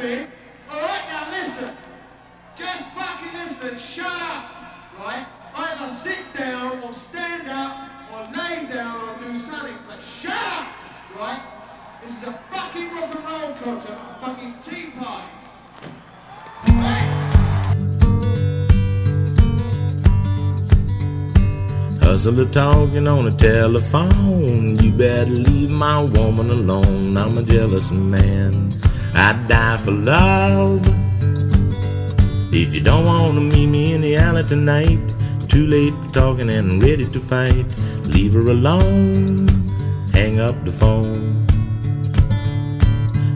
thing. Alright, now listen. Just fucking listen. Shut up. Right? Either sit down or stand up or lay down or do something. But shut up. Right? This is a fucking rock and roll concert, a fucking tea party. Right? Hustler talking on the telephone. You better leave my woman alone. I'm a jealous man. I die for love. If you don't want to meet me in the alley tonight, too late for talking and ready to fight. Leave her alone. Hang up the phone.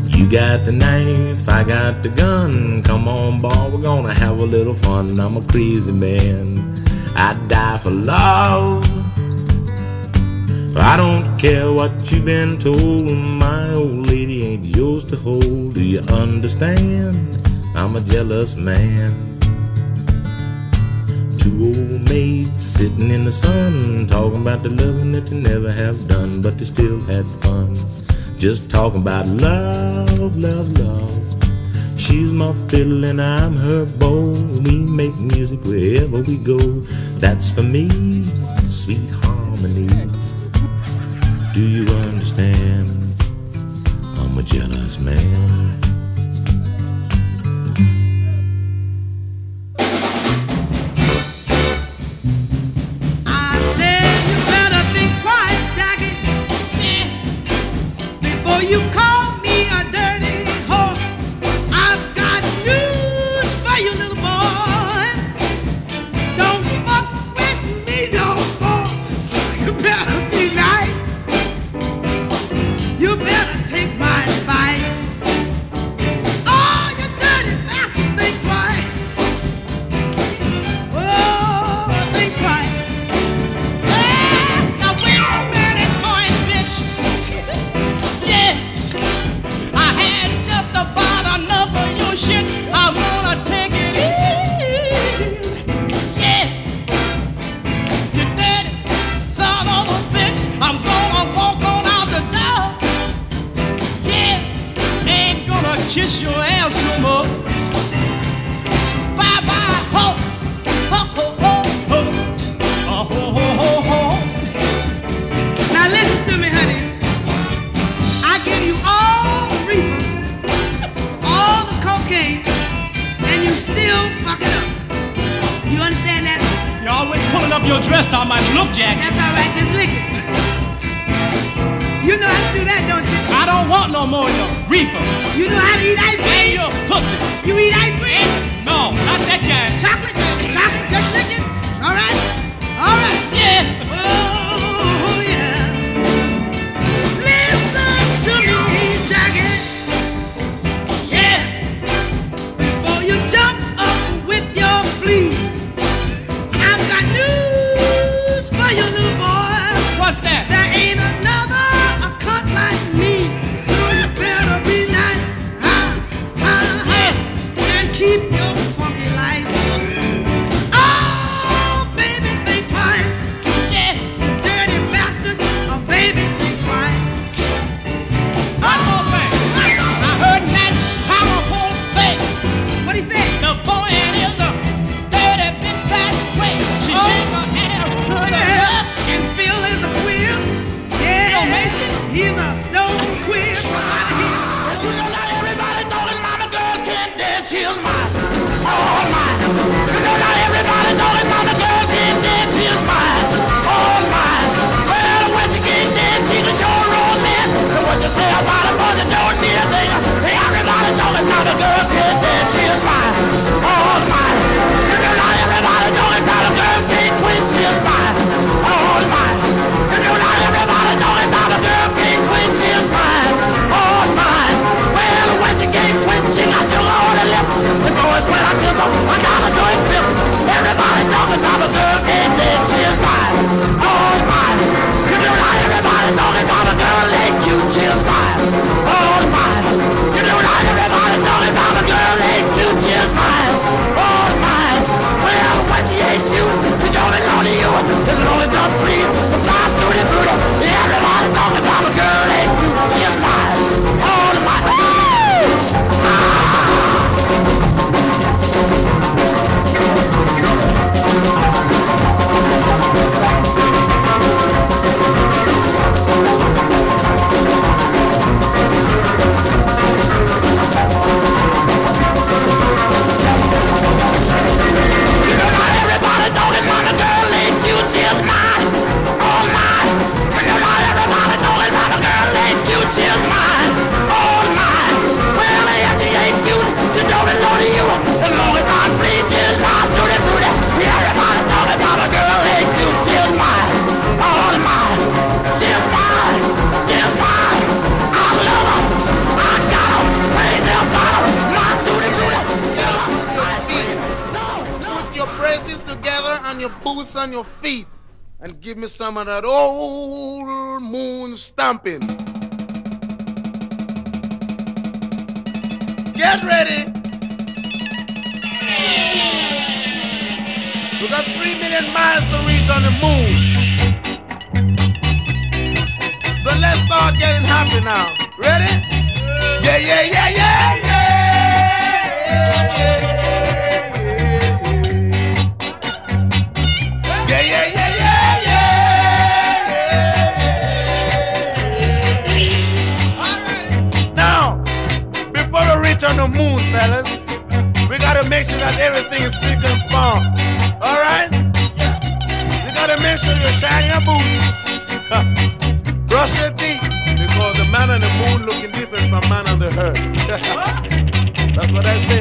You got the knife, I got the gun. Come on, boy, we're gonna have a little fun. I'm a crazy man. I'd die for love. I don't care what you've been told. My old lady ain't yours to hold. Do you understand? I'm a jealous man. Two old maids sitting in the sun, talking about the loving that they never have done, but they still had fun. Just talking about love, love, love. She's my fiddle and I'm her bow. We make music wherever we go. That's for me, sweet harmony. Do you understand? I'm a jealous man.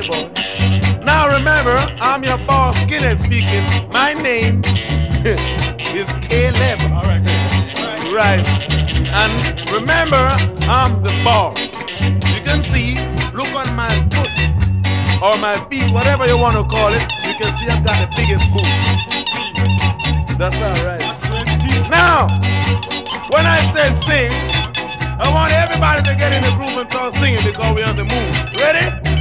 Boy. Now remember, I'm your boss, Skinhead speaking. My name is Caleb. Alright. Right. And remember, I'm the boss. You can see Look on my foot or my feet, whatever you want to call it. You can see I've got the biggest boots. That's all right. Now, when I said sing, I want everybody to get in the groove and start singing because we're on the move. Ready?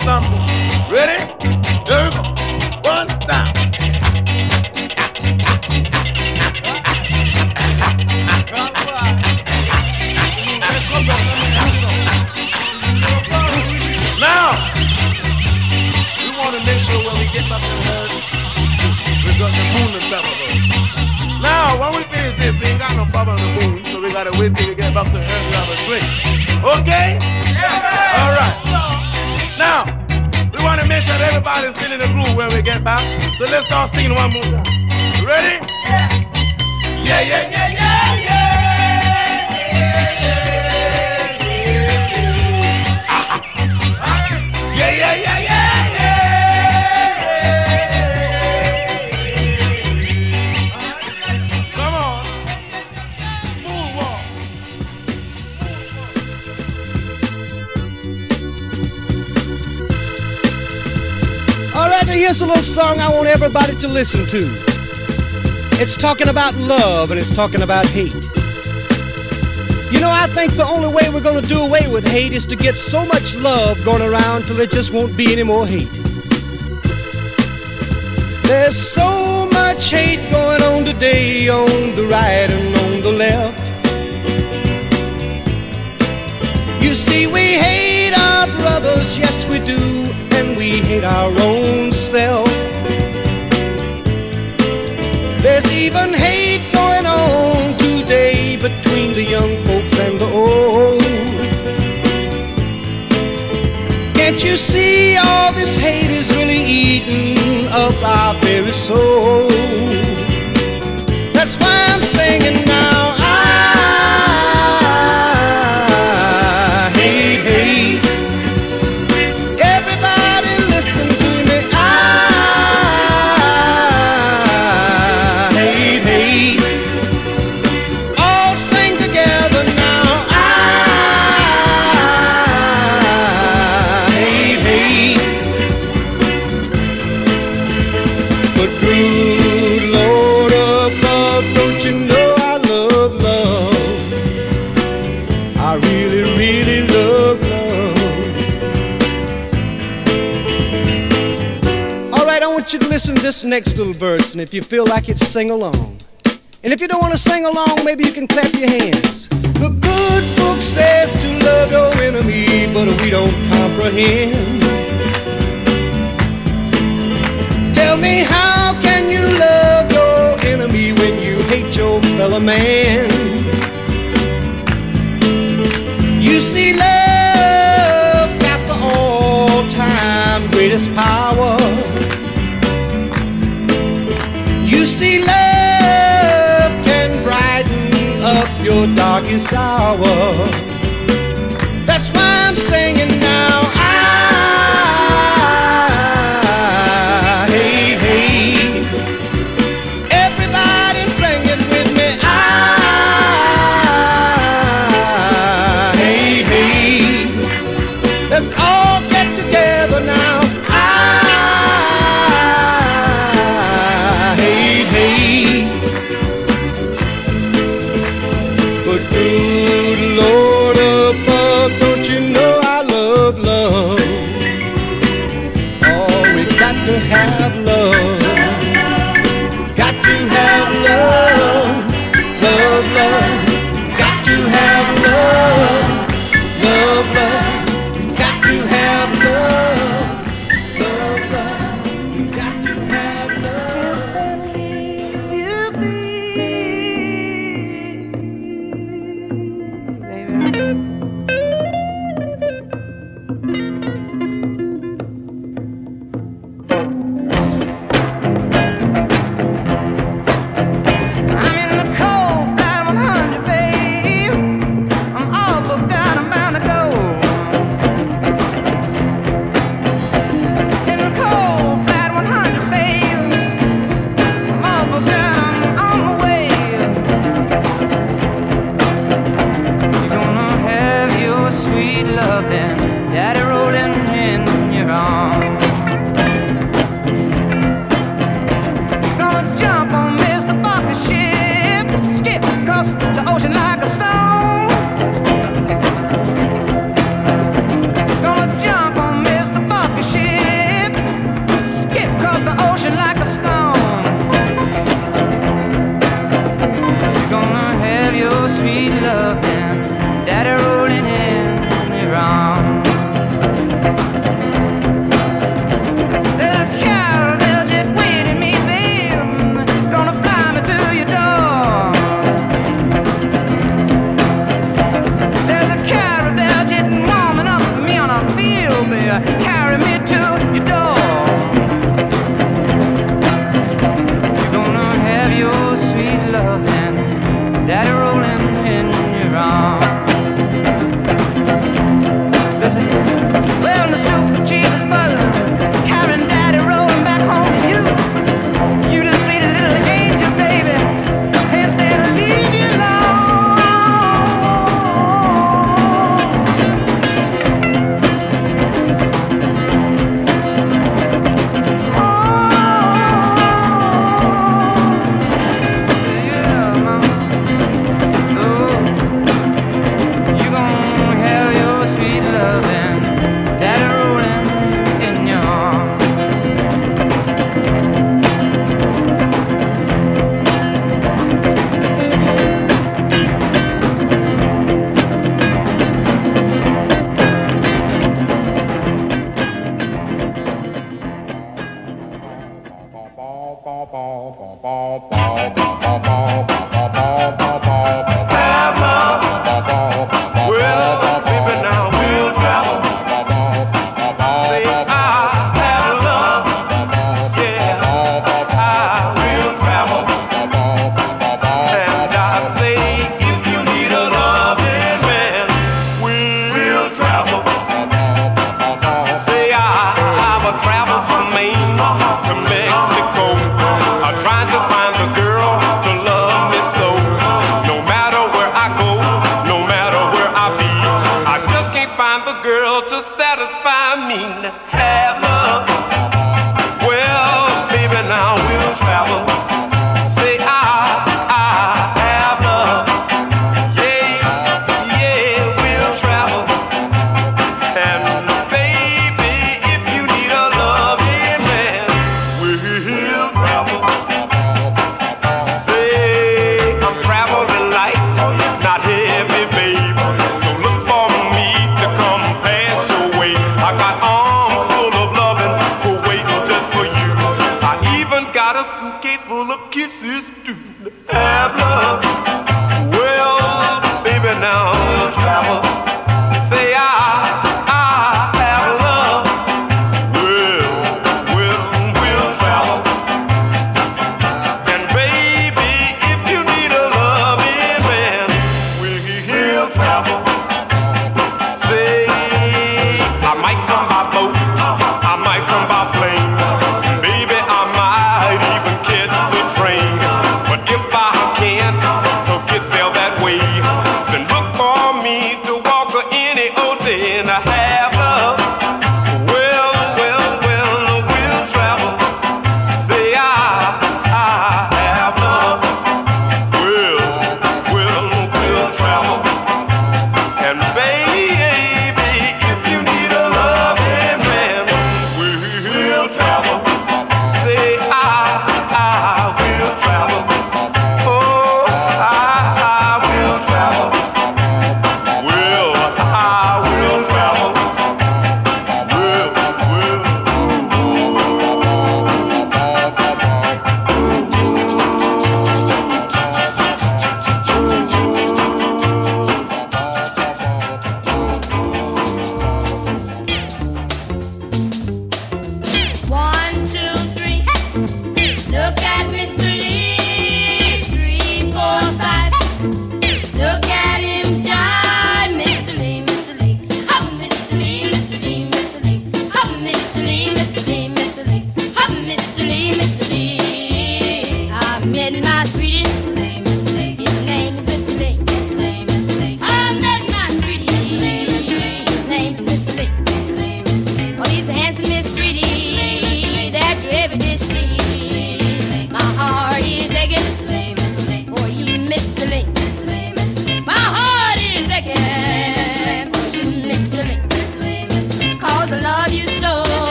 Stomping. Ready? Here we go. One down. Now, we want to make sure when we get up we got the moon. Now, we finish this, we ain't got no bubble on the moon, so we gotta wait till we get back to Earth to have a drink. Okay? Make sure everybody's still in the groove when we get back. So let's start singing one more time. Ready? Yeah. Yeah, yeah, yeah, yeah, yeah. Here's a little song I want everybody to listen to. It's talking about love and it's talking about hate. You know, I think the only way we're going to do away with hate is to get so much love going around till there just won't be any more hate. There's so much hate going on today on the right and on the left. You see, we hate our brothers, yes, we do, and we hate our own self. There's even hate going on today between the young folks and the old. Can't you see all this hate is really eating up our very soul? This next little verse, and if you feel like it, sing along. And if you don't want to sing along, maybe you can clap your hands. The good book says to love your enemy, but we don't comprehend. Tell me, how can you love your enemy when you hate your fellow man? You see, love's got the all-time greatest power. Darkest hour. That's why I'm singing now.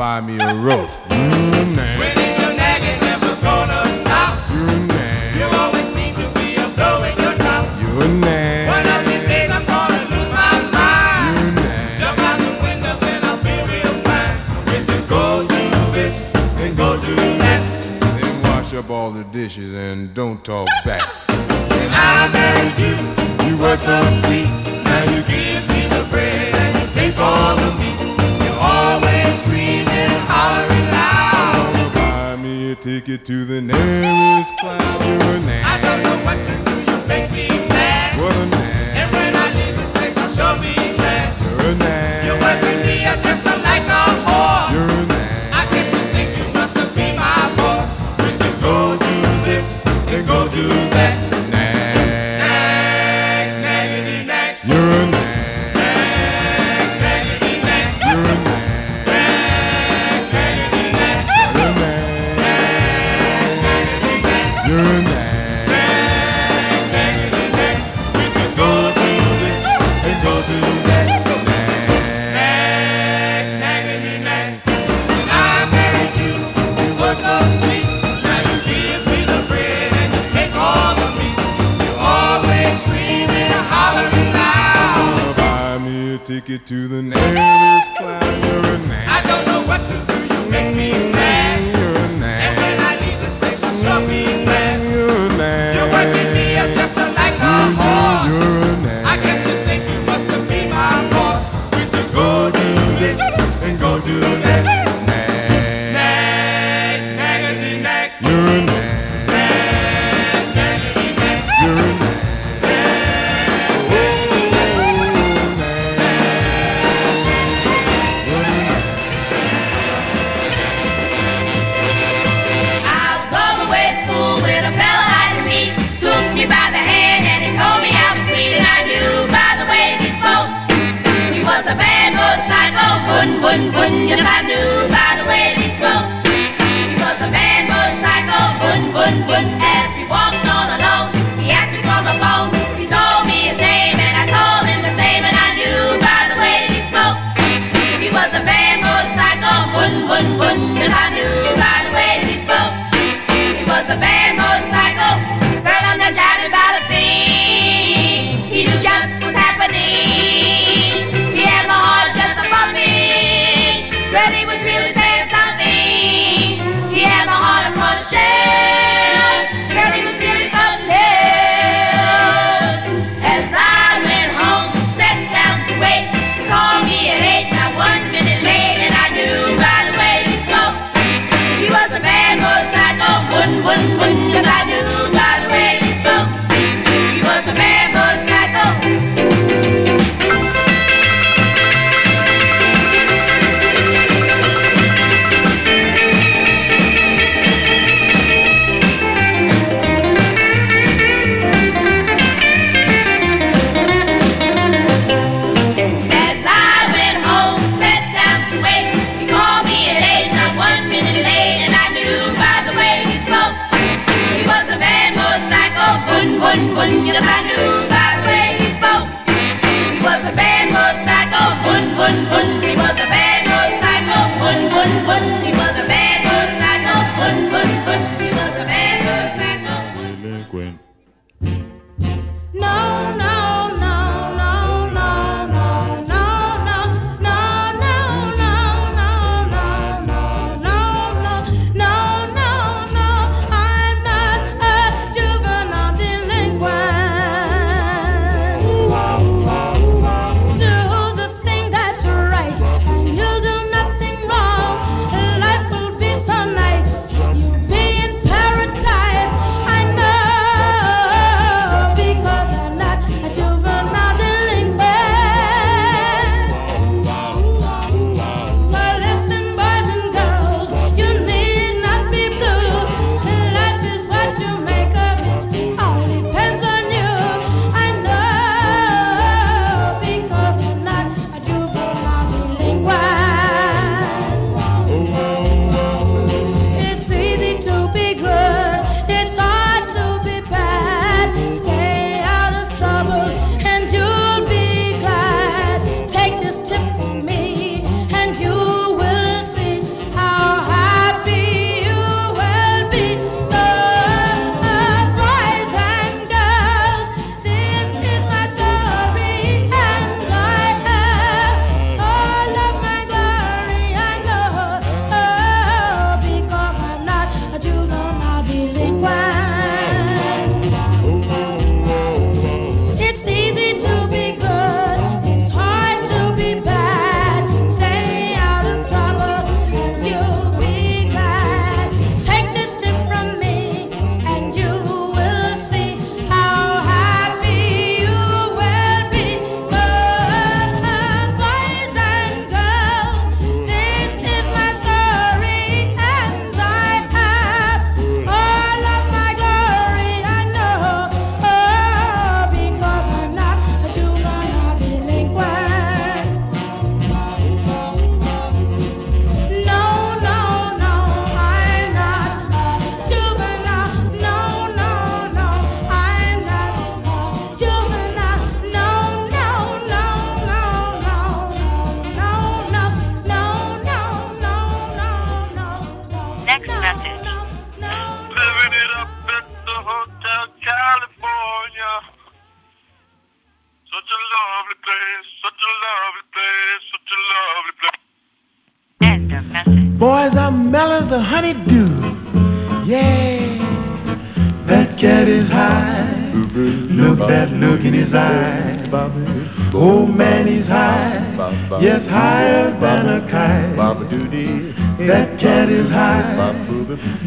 He was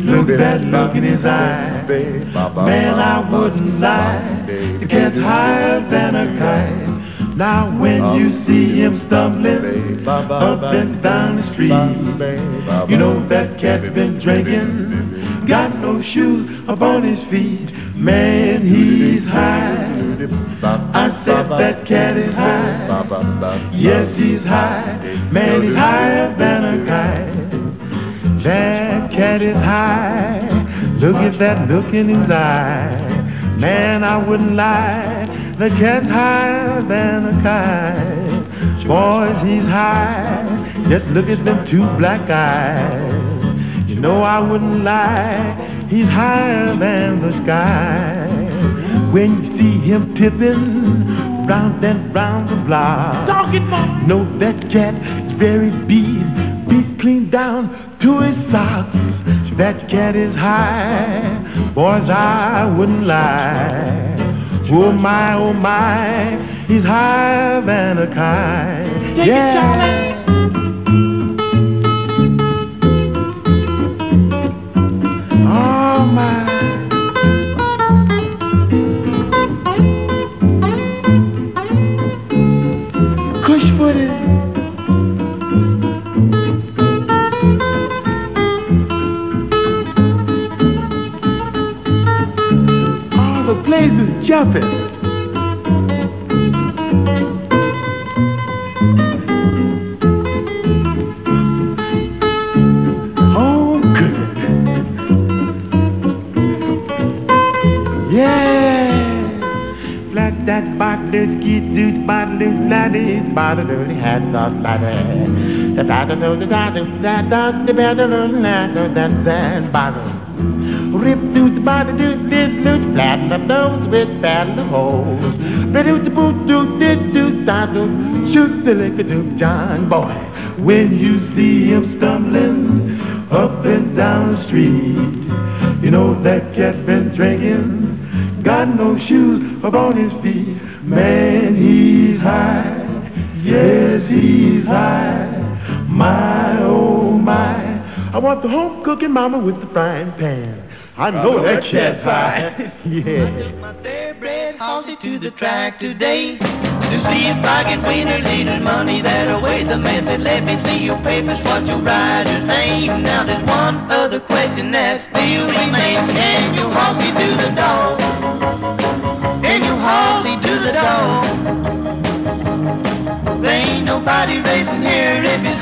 Look at that look in his eye. Man, I wouldn't lie. The gets higher than a kite. Now when you see him stumbling up and down the street, you know that cat's been drinking, got no shoes upon his feet. Man, he's high. I said that cat is high. Yes, he's high. Man, he's higher than a kite. That cat is high. Look at that look in his eye. Man, I wouldn't lie. The cat's higher than a kite. Boys, he's high. Just look at them two black eyes. You know I wouldn't lie. He's higher than the sky. When you see him tipping round and round the block, know that cat is very beat, beat clean down to his socks. That cat is high, boys, I wouldn't lie. Oh my, oh my, he's higher than a kite. Take it, yeah. Laddie, bottle, hat, off, laddie. The da da da da da da da the better than that that bottle. Rip through the body, do this, do flatten the nose with battle holes. Ready to boot, do this, do that, do shoot the liquor, do John boy. When you see him stumbling up and down the street, you know that cat's been drinking, got no shoes upon his feet. Man, he's high, yes, he's high. My, oh my, I want the home cooking mama with the frying pan. I know that cat's high. yeah. took my thoroughbred horsey to the track today to see if I could win a little money that away. The man said, let me see your papers, what's your rider's name? Now there's one other question that still remains. Can you horsey do the dog?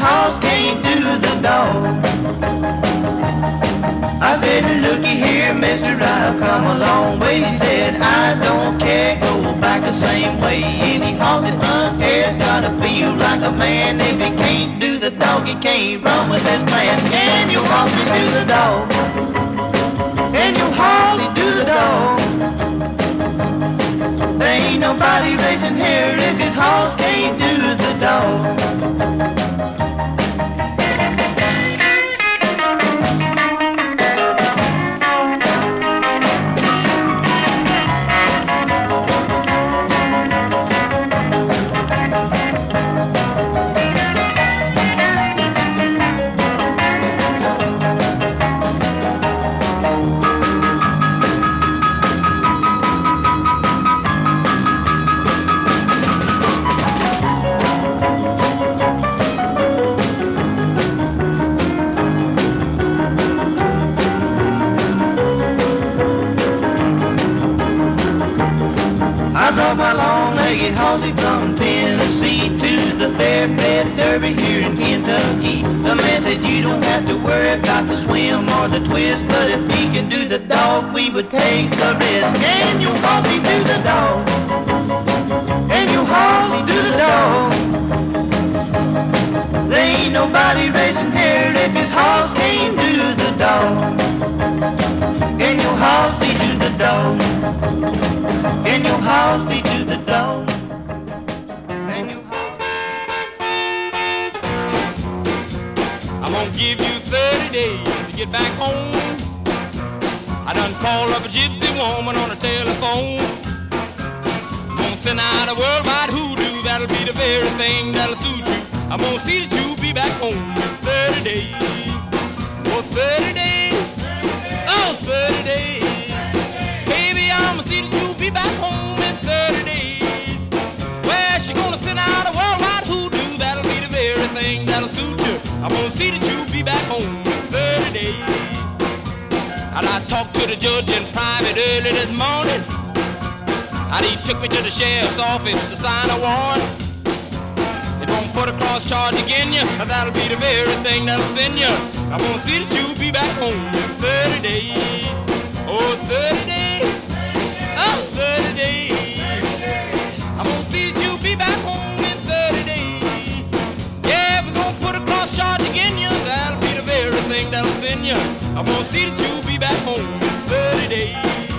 Horse can't do the dog. I said, looky here, mister, I've come a long way. He said, I don't care, go back the same way. Any horse that runs here's gotta feel like a man. If he can't do the dog, he can't run with his clan. Can you horse do the dog? Can you horse do the dog? There ain't nobody racing here if his horse can't do the dog. Said you don't have to worry about the swim or the twist, but if he can do the dog, we would take the risk. Can you horsey do the dog? Can you horsey do the dog? There ain't nobody racing here if his horse can't do the dog. Can you horsey do the dog? Can you horsey do the dog? 30 days to get back home. I done called up a gypsy woman on the telephone. Gonna send out a worldwide hoodoo, that'll be the very thing that'll suit you. I'm gonna see that you be back home in 30 days. Oh, 30 days. Oh, 30 days. Baby, I'ma see that you be back home in 30 days. Well, she gonna send out a worldwide hoodoo, that'll be the very thing that'll suit you. I'm gonna see that you be back home in 30 days. And I talked to the judge in private early this morning. And he took me to the sheriff's office to sign a warrant. They won't put a cross charge again you, that'll be the very thing that'll send you. I'm gonna see that you'll be back home in 30 days. Oh, 30 days. Oh, 30 days. I'm gonna see that you be back home that'll send you. I'm gonna see that you be back home in 30 days.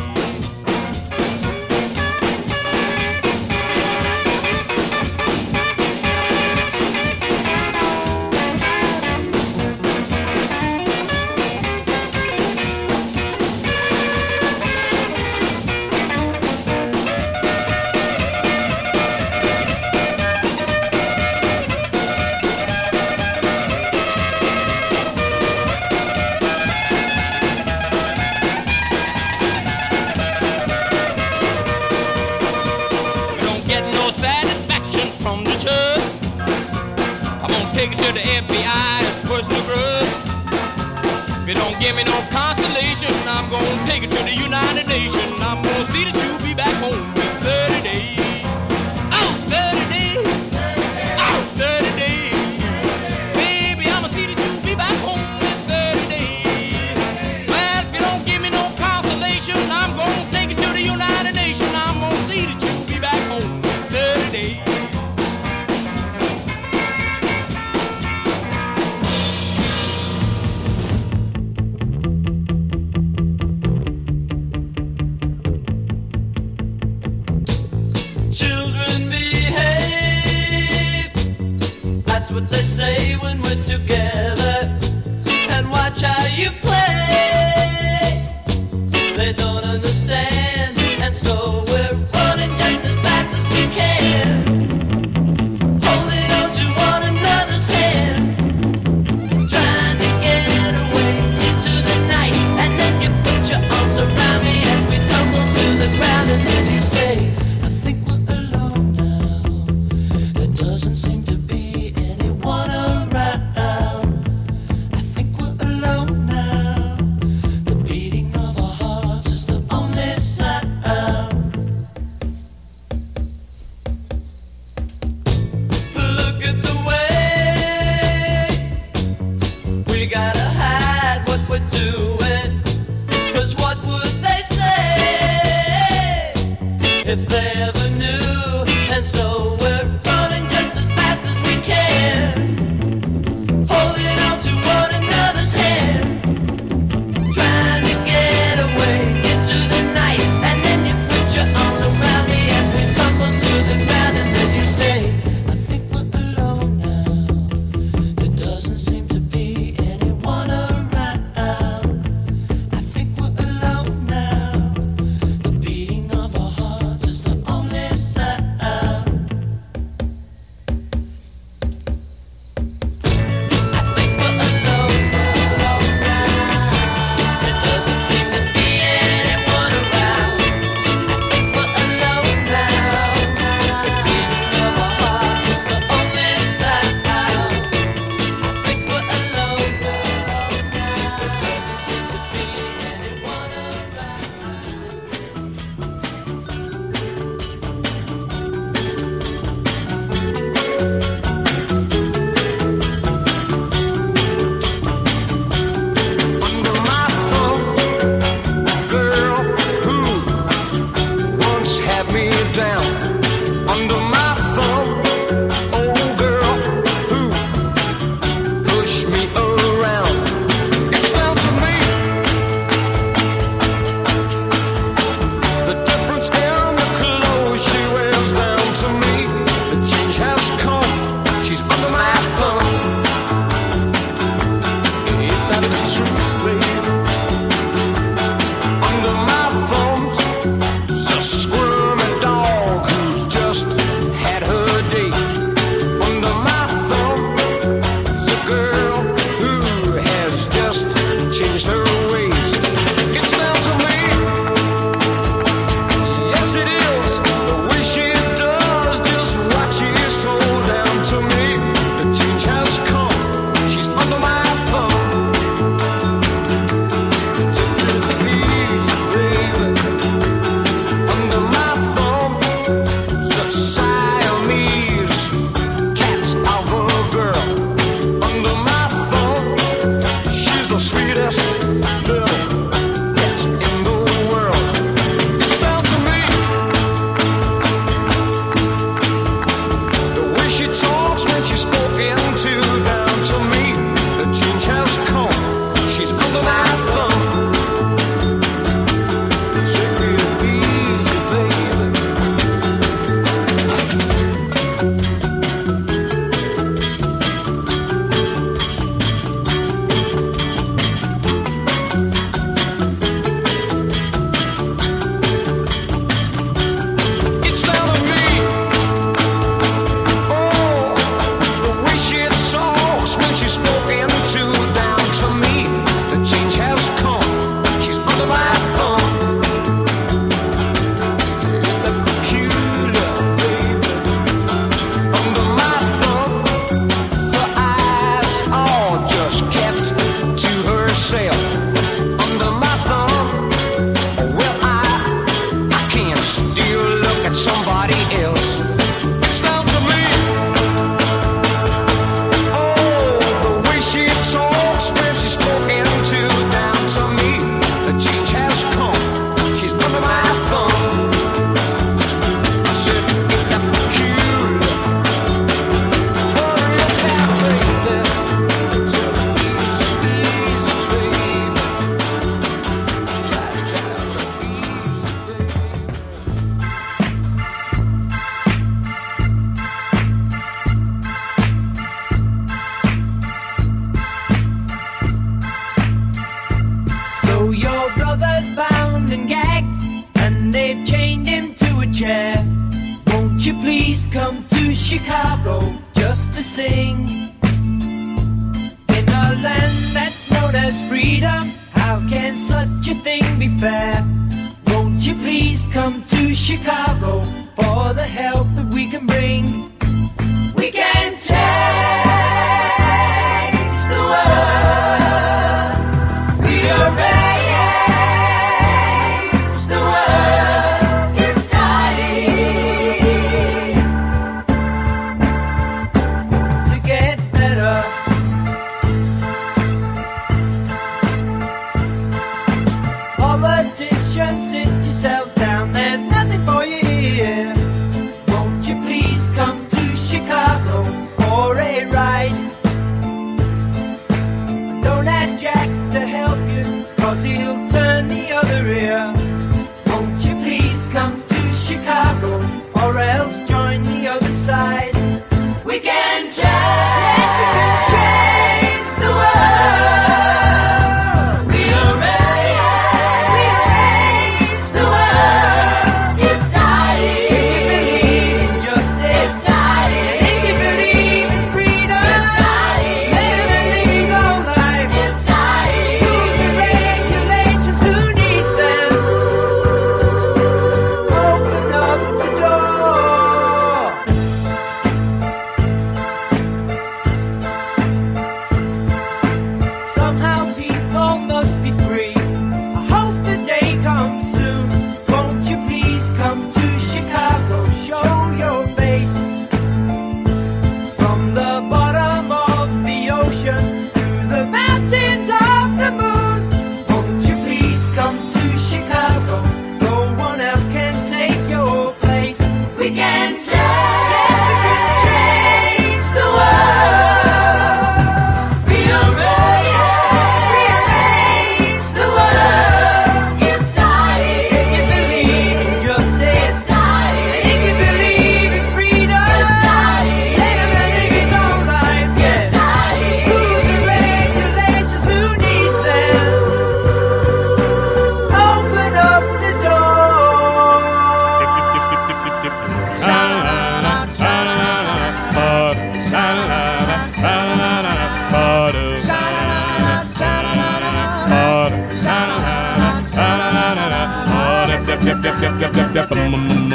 You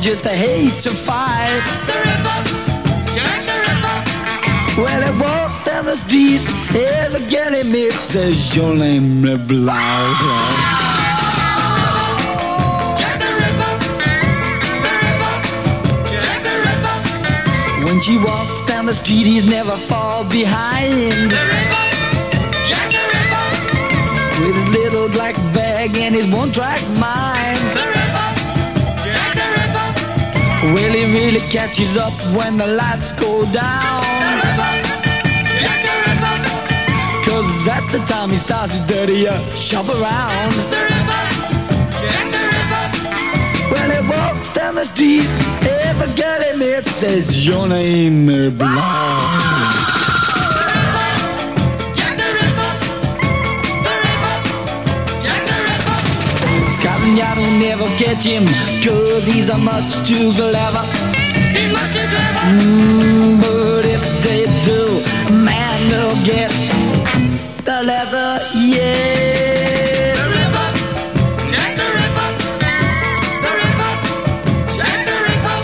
just a hate to fight. The Ripper, Jack the Ripper. Well, he walks down the street, every girl he meets says your name is Blau. When she walks down the street, he's never far behind. The Ripper With his little black bag and his one-track mind. Well, he really catches up when the lights go down. Cause that's the time he starts his dirty uh, shop around. Well, he walks down the street, every girl he meets says, Your name is Blanc. Scotland Yard never catch him, cause he's a much too clever. He's much too clever. Mm, but if they do, man, they'll get the leather, yes. The Ripper, Jack the Ripper, the Ripper, Jack the Ripper.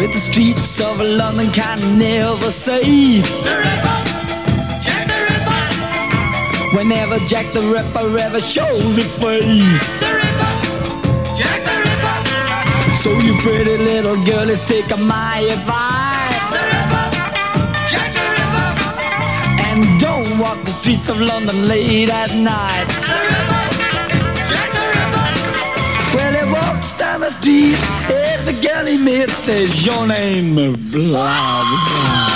With the streets of London can never safe. The Ripper, Jack the Ripper. Whenever Jack the Ripper ever shows his face. So you pretty little girlies take my advice. The Ripper, Jack the Ripper. And don't walk the streets of London late at night. The Ripper, Jack the Ripper. Well, he walks down the street, every girl he meets says your name, blah blah.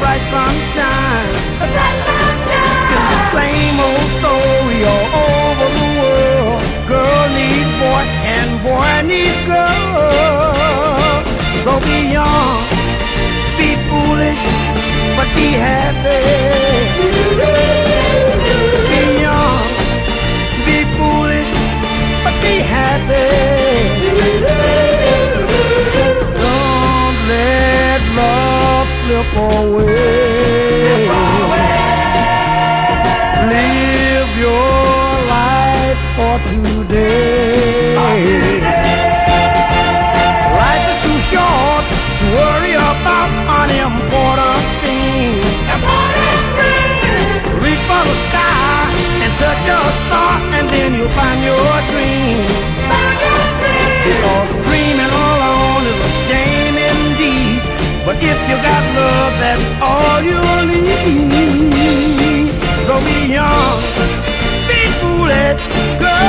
Bright sunshine. The bright sunshine. It's the same old story all over the world. Girl needs boy and boy needs girl. So be young, be foolish, but be happy. Be young, be foolish, but be happy. Don't let love slip away. Live your life for today. Life is too short to worry about unimportant things. Reach for the sky and touch your star, and then you'll find your dream. Because dreaming alone But if you got love, that's all you'll need. So be young, be foolish, girl,